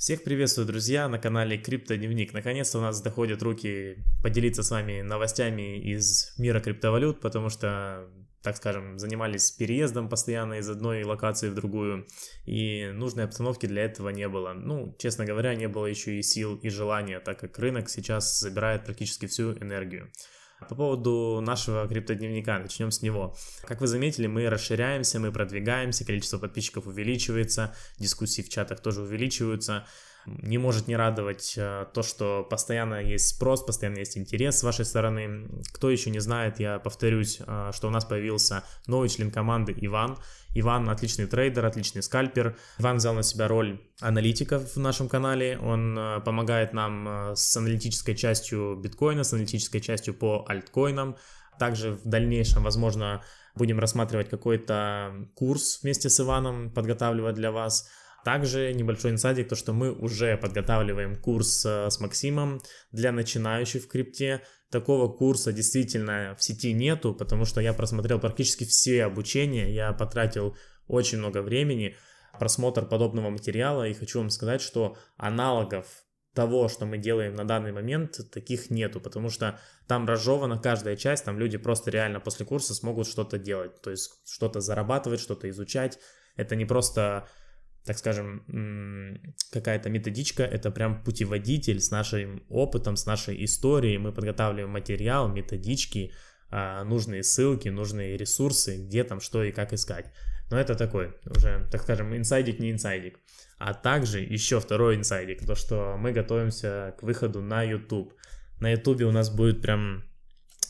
Всех приветствую, друзья, на канале Криптодневник. Наконец-то у нас доходят руки поделиться с вами новостями из мира криптовалют, потому что, так скажем, занимались переездом постоянно из одной локации в другую, и нужной обстановки для этого не было. Ну, честно говоря, не было еще и сил и желания, так как рынок сейчас забирает практически всю энергию. По поводу нашего криптодневника, начнем с него. Как вы заметили, мы расширяемся, мы продвигаемся, количество подписчиков увеличивается, дискуссии в чатах тоже увеличиваются не может не радовать э, то, что постоянно есть спрос, постоянно есть интерес с вашей стороны. Кто еще не знает, я повторюсь, э, что у нас появился новый член команды Иван. Иван отличный трейдер, отличный скальпер. Иван взял на себя роль аналитика в нашем канале. Он э, помогает нам с аналитической частью биткоина, с аналитической частью по альткоинам. Также в дальнейшем, возможно, будем рассматривать какой-то курс вместе с Иваном, подготавливать для вас. Также небольшой инсайдик, то что мы уже подготавливаем курс э, с Максимом для начинающих в крипте. Такого курса действительно в сети нету, потому что я просмотрел практически все обучения, я потратил очень много времени, просмотр подобного материала, и хочу вам сказать, что аналогов того, что мы делаем на данный момент, таких нету, потому что там разжевана каждая часть, там люди просто реально после курса смогут что-то делать, то есть что-то зарабатывать, что-то изучать. Это не просто так скажем, какая-то методичка, это прям путеводитель с нашим опытом, с нашей историей. Мы подготавливаем материал, методички, а, нужные ссылки, нужные ресурсы, где там что и как искать. Но это такой уже, так скажем, инсайдик, не инсайдик. А также еще второй инсайдик, то что мы готовимся к выходу на YouTube. На YouTube у нас будет прям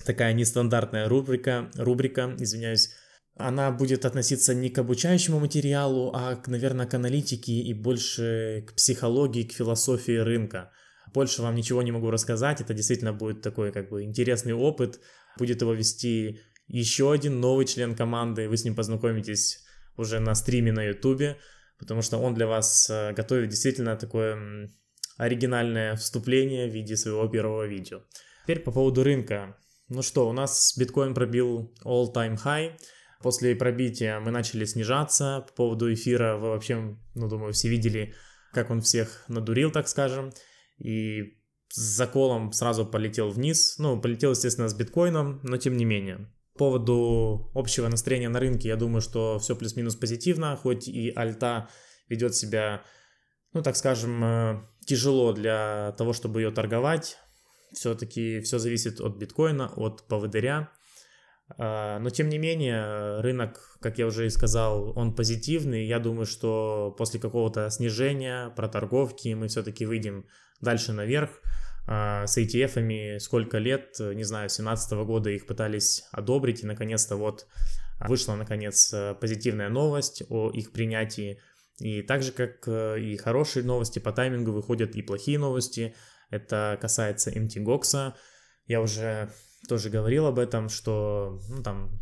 такая нестандартная рубрика, рубрика, извиняюсь, она будет относиться не к обучающему материалу, а, к, наверное, к аналитике и больше к психологии, к философии рынка. Больше вам ничего не могу рассказать, это действительно будет такой как бы интересный опыт. Будет его вести еще один новый член команды, вы с ним познакомитесь уже на стриме на ютубе, потому что он для вас э, готовит действительно такое оригинальное вступление в виде своего первого видео. Теперь по поводу рынка. Ну что, у нас биткоин пробил all-time high, После пробития мы начали снижаться. По поводу эфира вы вообще, ну, думаю, все видели, как он всех надурил, так скажем. И с заколом сразу полетел вниз. Ну, полетел, естественно, с биткоином, но тем не менее. По поводу общего настроения на рынке, я думаю, что все плюс-минус позитивно, хоть и альта ведет себя, ну, так скажем, э, тяжело для того, чтобы ее торговать. Все-таки все зависит от биткоина, от поводыря. А, но тем не менее, рынок, как я уже и сказал, он позитивный. Я думаю, что после какого-то снижения, проторговки мы все-таки выйдем дальше наверх. А, с ETF-ами сколько лет, не знаю, с 2017 года их пытались одобрить, и наконец-то вот вышла, наконец, позитивная новость о их принятии. И так же, как э, и хорошие новости по таймингу, выходят и плохие новости. Это касается MTGOX. Я уже тоже говорил об этом, что ну, там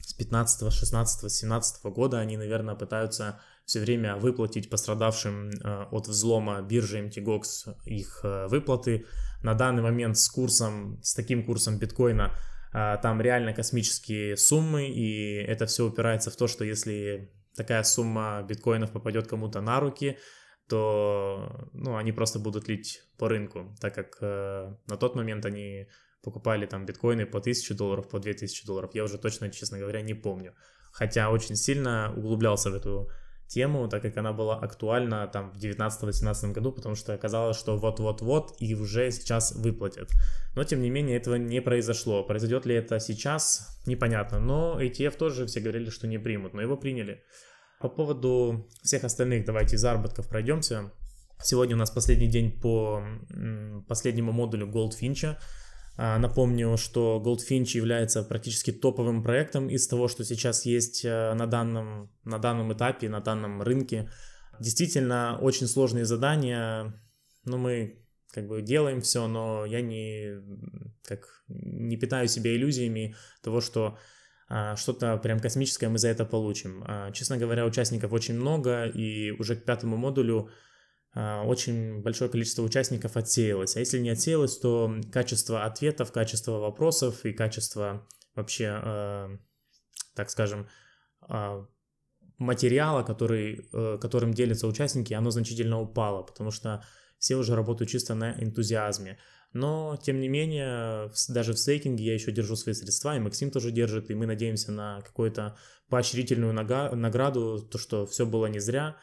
с 15, 16, 17 года они, наверное, пытаются все время выплатить пострадавшим э, от взлома биржи MTGOX их э, выплаты. На данный момент с курсом, с таким курсом биткоина э, там реально космические суммы, и это все упирается в то, что если такая сумма биткоинов попадет кому-то на руки, то ну, они просто будут лить по рынку, так как э, на тот момент они покупали там биткоины по 1000 долларов, по 2000 долларов. Я уже точно, честно говоря, не помню. Хотя очень сильно углублялся в эту тему, так как она была актуальна там в 19-18 году, потому что оказалось, что вот-вот-вот и уже сейчас выплатят. Но тем не менее этого не произошло. Произойдет ли это сейчас, непонятно. Но ETF тоже все говорили, что не примут, но его приняли. По поводу всех остальных давайте заработков пройдемся. Сегодня у нас последний день по последнему модулю Goldfinch. А, напомню, что Goldfinch является практически топовым проектом из того, что сейчас есть э, на данном, на данном этапе, на данном рынке. Действительно, очень сложные задания, но мы как бы делаем все, но я не, как, не питаю себя иллюзиями того, что а, что-то прям космическое мы за это получим. А, честно говоря, участников очень много, и уже к пятому модулю очень большое количество участников отсеялось. А если не отсеялось, то качество ответов, качество вопросов и качество вообще, э, так скажем, э, материала, который, э, которым делятся участники, оно значительно упало, потому что все уже работают чисто на энтузиазме. Но, тем не менее, даже в стейкинге я еще держу свои средства, и Максим тоже держит, и мы надеемся на какую-то поощрительную награду, то, что все было не зря,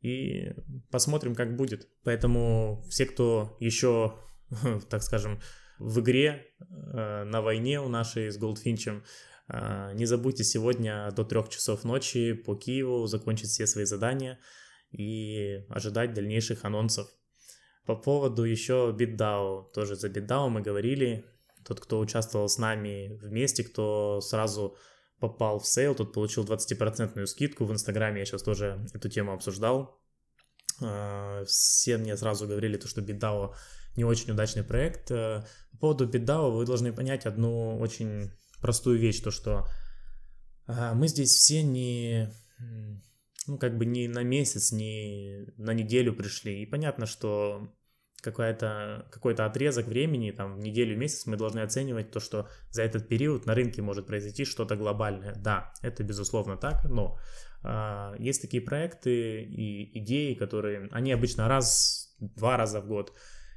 и посмотрим, как будет. Поэтому все, кто еще, так скажем, в игре, э, на войне у нашей с Голдфинчем, э, не забудьте сегодня до трех часов ночи по Киеву закончить все свои задания и ожидать дальнейших анонсов. По поводу еще BitDAO, тоже за BitDAO мы говорили, тот, кто участвовал с нами вместе, кто сразу попал в sale, тот получил 20% скидку. В Инстаграме я сейчас тоже эту тему обсуждал. А, все мне сразу говорили, то, что BitDAO не очень удачный проект. Э, по поводу BitDAO вы должны понять одну очень простую вещь, то что а, мы здесь все не, ну, как бы не на месяц, не на неделю пришли. И понятно, что какой-то какой-то отрезок времени, там, неделю, месяц, мы должны оценивать то, что за этот период на рынке может произойти что-то глобальное. Да, это безусловно так, но э, есть такие проекты и идеи, которые, они обычно раз, два раза в год.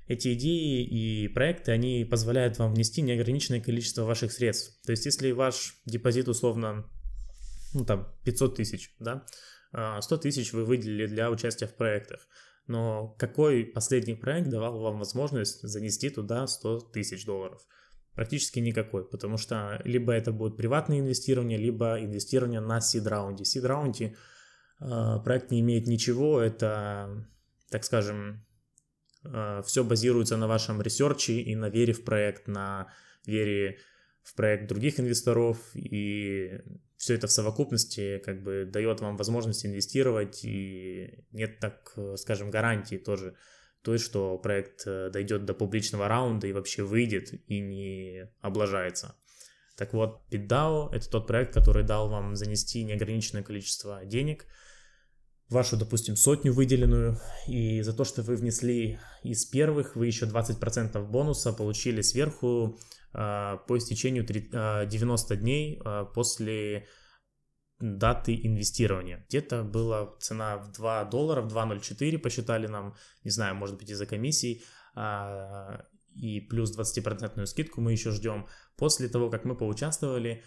Эти идеи и проекты, они позволяют вам внести неограниченное количество ваших средств. То есть, если ваш депозит условно, ну там, 500 тысяч, да, 100 а, тысяч вы выделили для участия в проектах – но какой последний проект давал вам возможность занести туда 100 тысяч долларов? Практически никакой, потому что либо это будет приватное инвестирование, либо инвестирование на seed-раунде. Seed-раунде э, проект не имеет ничего, это, так скажем, э, все базируется на вашем research е и на вере в проект, на вере в проект других инвесторов, и все это в совокупности как бы дает вам возможность инвестировать, и нет, так скажем, гарантии тоже той, что проект э, дойдет до публичного раунда и вообще выйдет и не облажается. Так вот, BitDAO — это тот проект, который дал вам занести неограниченное количество денег, вашу, допустим, сотню выделенную, и за то, что вы внесли из первых, вы еще 20% бонуса получили сверху по истечению 90 а, дней а, после даты инвестирования. Где-то была цена в 2 доллара, в 2.04 посчитали нам, не знаю, может быть из-за комиссий, и плюс 20% скидку мы еще ждем. После того, как мы поучаствовали,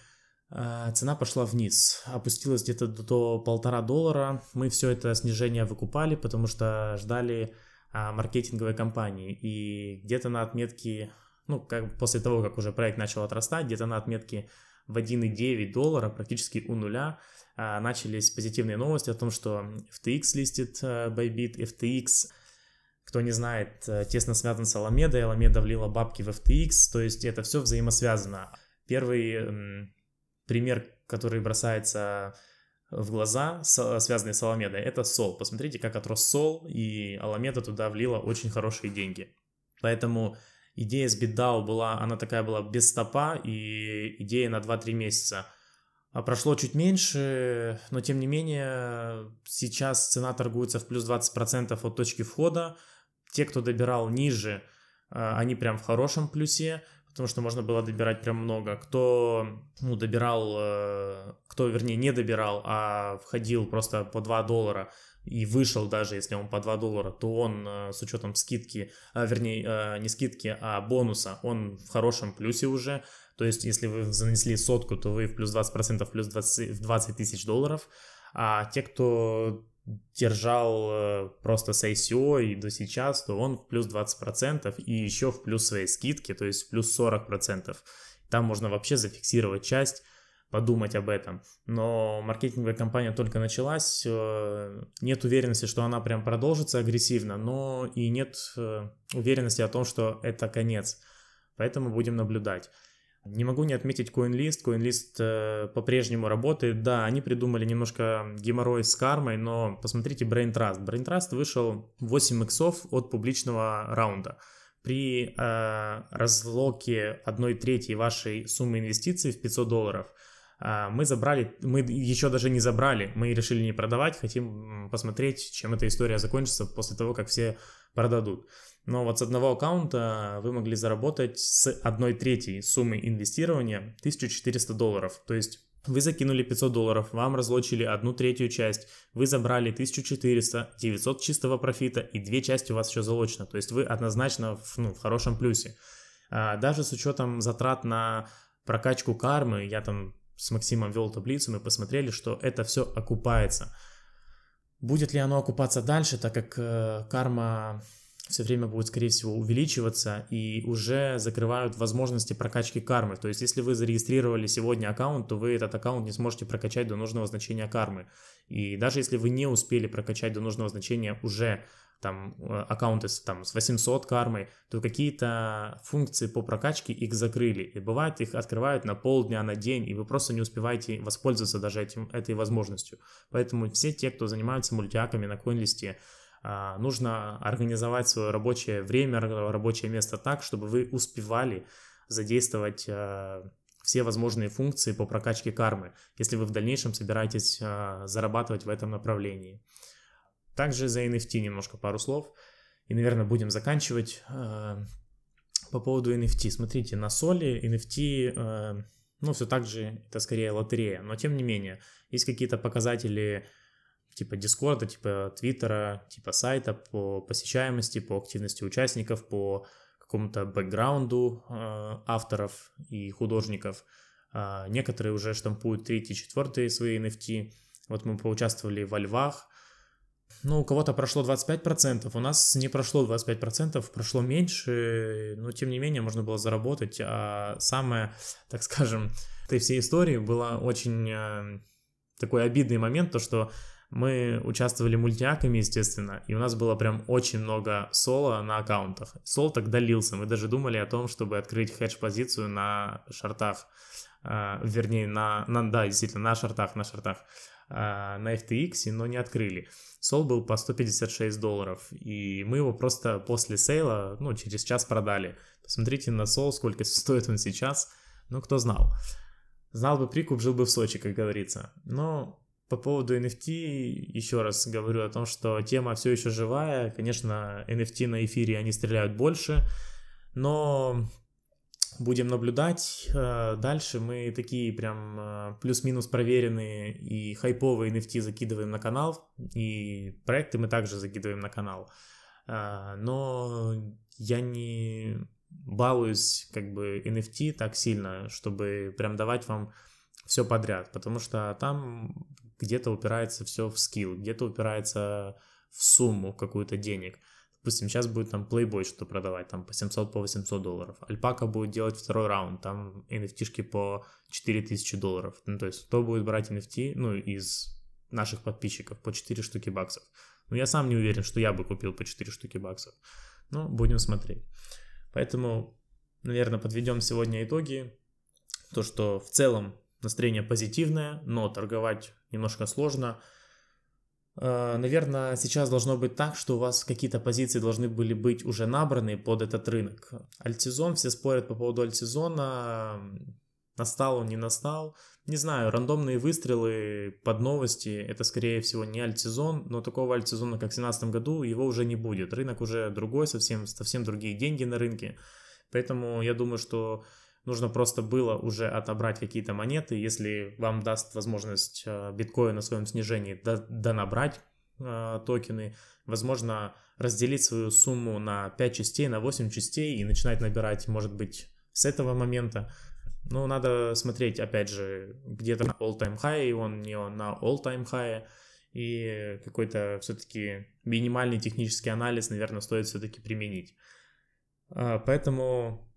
цена пошла вниз, опустилась где-то до полтора доллара. Мы все это снижение выкупали, потому что ждали маркетинговой кампании. И где-то на отметке ну, как после того, как уже проект начал отрастать, где-то на отметке в 1,9 доллара, практически у нуля, а, начались позитивные новости о том, что FTX листит а, Bybit, FTX, кто не знает, а, тесно связан с Alameda, Alameda влила бабки в FTX, то есть это все взаимосвязано. Первый пример, который бросается в глаза, связанный с Alameda, это Sol. Посмотрите, как отрос Sol, и Alameda туда влила очень хорошие деньги. Поэтому идея с BitDAO была, она такая была без стопа и идея на 2-3 месяца. А прошло чуть меньше, но тем не менее сейчас цена торгуется в плюс 20% от точки входа. Те, кто добирал ниже, а, они прям в хорошем плюсе, потому что можно было добирать прям много. Кто ну, добирал, э, кто, вернее, не добирал, а входил просто по 2 доллара, и вышел даже, если он по 2 доллара, то он э, с учетом скидки, а, вернее, э, не скидки, а бонуса, он в хорошем плюсе уже. То есть, если вы занесли сотку, то вы в плюс 20%, плюс 20, в 20 тысяч долларов. А те, кто держал э, просто с ICO и до сейчас, то он в плюс 20% и еще в плюс своей скидки, то есть в плюс 40%. Там можно вообще зафиксировать часть подумать об этом. Но маркетинговая кампания только началась, э, нет уверенности, что она прям продолжится агрессивно, но и нет э, уверенности о том, что это конец. Поэтому будем наблюдать. Не могу не отметить CoinList. CoinList э, по-прежнему работает. Да, они придумали немножко геморрой с кармой, но посмотрите Brain Trust. Brain Trust вышел 8 иксов от публичного раунда. При э, разлоке 1 трети вашей суммы инвестиций в 500 долларов – мы забрали, мы еще даже не забрали, мы решили не продавать, хотим посмотреть, чем эта история закончится после того, как все продадут. Но вот с одного аккаунта вы могли заработать с одной третьей суммы инвестирования 1400 долларов. То есть Вы закинули 500 долларов, вам разлочили одну третью часть, вы забрали 1400, 900 чистого профита и две части у вас еще залочено. То есть вы однозначно в, ну, в хорошем плюсе. А, даже с учетом затрат на прокачку кармы, я там с Максимом вел таблицу, мы посмотрели, что это все окупается. Будет ли оно окупаться дальше, так как э, карма все время будет, скорее всего, увеличиваться и уже закрывают возможности прокачки кармы. То есть, если вы зарегистрировали сегодня аккаунт, то вы этот аккаунт не сможете прокачать до нужного значения кармы. И даже если вы не успели прокачать до нужного значения уже там э, аккаунты с, там, с 800 кармой, то какие-то функции по прокачке их закрыли. И бывает, их открывают на полдня, на день, и вы просто не успеваете воспользоваться даже этим, этой возможностью. Поэтому все те, кто занимаются мультиаками на CoinList, а, нужно организовать свое рабочее время, рабочее место так, чтобы вы успевали задействовать а, все возможные функции по прокачке кармы, если вы в дальнейшем собираетесь а, зарабатывать в этом направлении. Также за NFT немножко пару слов. И, наверное, будем заканчивать. По поводу NFT. Смотрите, на соли NFT, ну, все так же, это скорее лотерея. Но, тем не менее, есть какие-то показатели типа Дискорда, типа Твиттера, типа сайта по посещаемости, по активности участников, по какому-то бэкграунду э, авторов и художников. Э, некоторые уже штампуют третий, четвертый свои NFT. Вот мы поучаствовали во львах. Ну, у кого-то прошло 25%, у нас не прошло 25%, прошло меньше, но тем не менее можно было заработать. А самое, так скажем, этой всей истории было очень э, такой обидный момент, то что мы участвовали мультиаками, естественно, и у нас было прям очень много соло на аккаунтах. Сол тогда лился, мы даже думали о том, чтобы открыть хедж-позицию на шартах, э, вернее, на, на, да, действительно, на шартах, на шартах, на FTX, но не открыли. Сол был по 156 долларов, и мы его просто после сейла, ну, через час продали. Посмотрите на Сол, сколько стоит он сейчас, ну, кто знал. Знал бы прикуп, жил бы в Сочи, как говорится. Но по поводу NFT еще раз говорю о том, что тема все еще живая. Конечно, NFT на эфире они стреляют больше, но будем наблюдать. Э, дальше мы такие прям э, плюс-минус проверенные и хайповые NFT закидываем на канал, и проекты мы также закидываем на канал. Э, но я не балуюсь как бы NFT так сильно, чтобы прям давать вам все подряд, потому что там где-то упирается все в скилл, где-то упирается в сумму какую-то денег. Допустим, сейчас будет там Playboy что продавать, там по 700, по 800 долларов. Альпака будет делать второй раунд, там nft по 4000 долларов. Ну, то есть, кто будет брать NFT, ну, из наших подписчиков по 4 штуки баксов. Но я сам не уверен, что я бы купил по 4 штуки баксов. Но будем смотреть. Поэтому, наверное, подведем сегодня итоги. То, что в целом настроение позитивное, но торговать немножко сложно. Э, Наверное, сейчас должно быть так, что у вас какие-то позиции должны были быть уже набраны под этот рынок. Альтсезон, все спорят по поводу альтсезона, настал он, не настал. Не знаю, рандомные выстрелы под новости, это скорее всего не альтсезон, но такого альтсезона, как в 2017 году, его уже не будет. Рынок уже другой, совсем, совсем другие деньги на рынке. Поэтому я думаю, что нужно просто было уже отобрать какие-то монеты, если вам даст возможность э, биткоин на своем снижении донабрать э, токены, возможно, разделить свою сумму на 5 частей, на 8 частей и начинать набирать, может быть, с этого момента. Но надо смотреть, опять же, где-то на all-time high, он не на all-time high, и какой-то все-таки минимальный технический анализ, наверное, стоит все-таки применить. Э, поэтому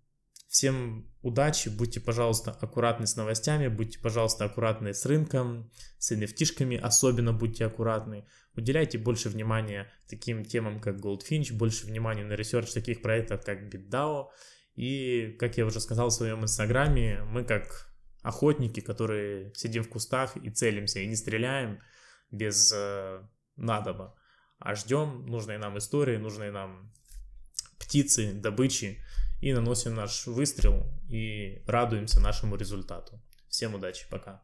Всем удачи, будьте, пожалуйста, аккуратны с новостями, будьте, пожалуйста, аккуратны с рынком, с NFT особенно будьте аккуратны. Уделяйте больше внимания таким темам, как Goldfinch, больше внимания на research таких проектов, как BitDAO. И, как я уже сказал в своем инстаграме, мы как охотники, которые сидим в кустах и целимся, и не стреляем без э, надобы, а ждем нужной нам истории, нужной нам птицы, добычи, и наносим наш выстрел и радуемся нашему результату. Всем удачи, пока.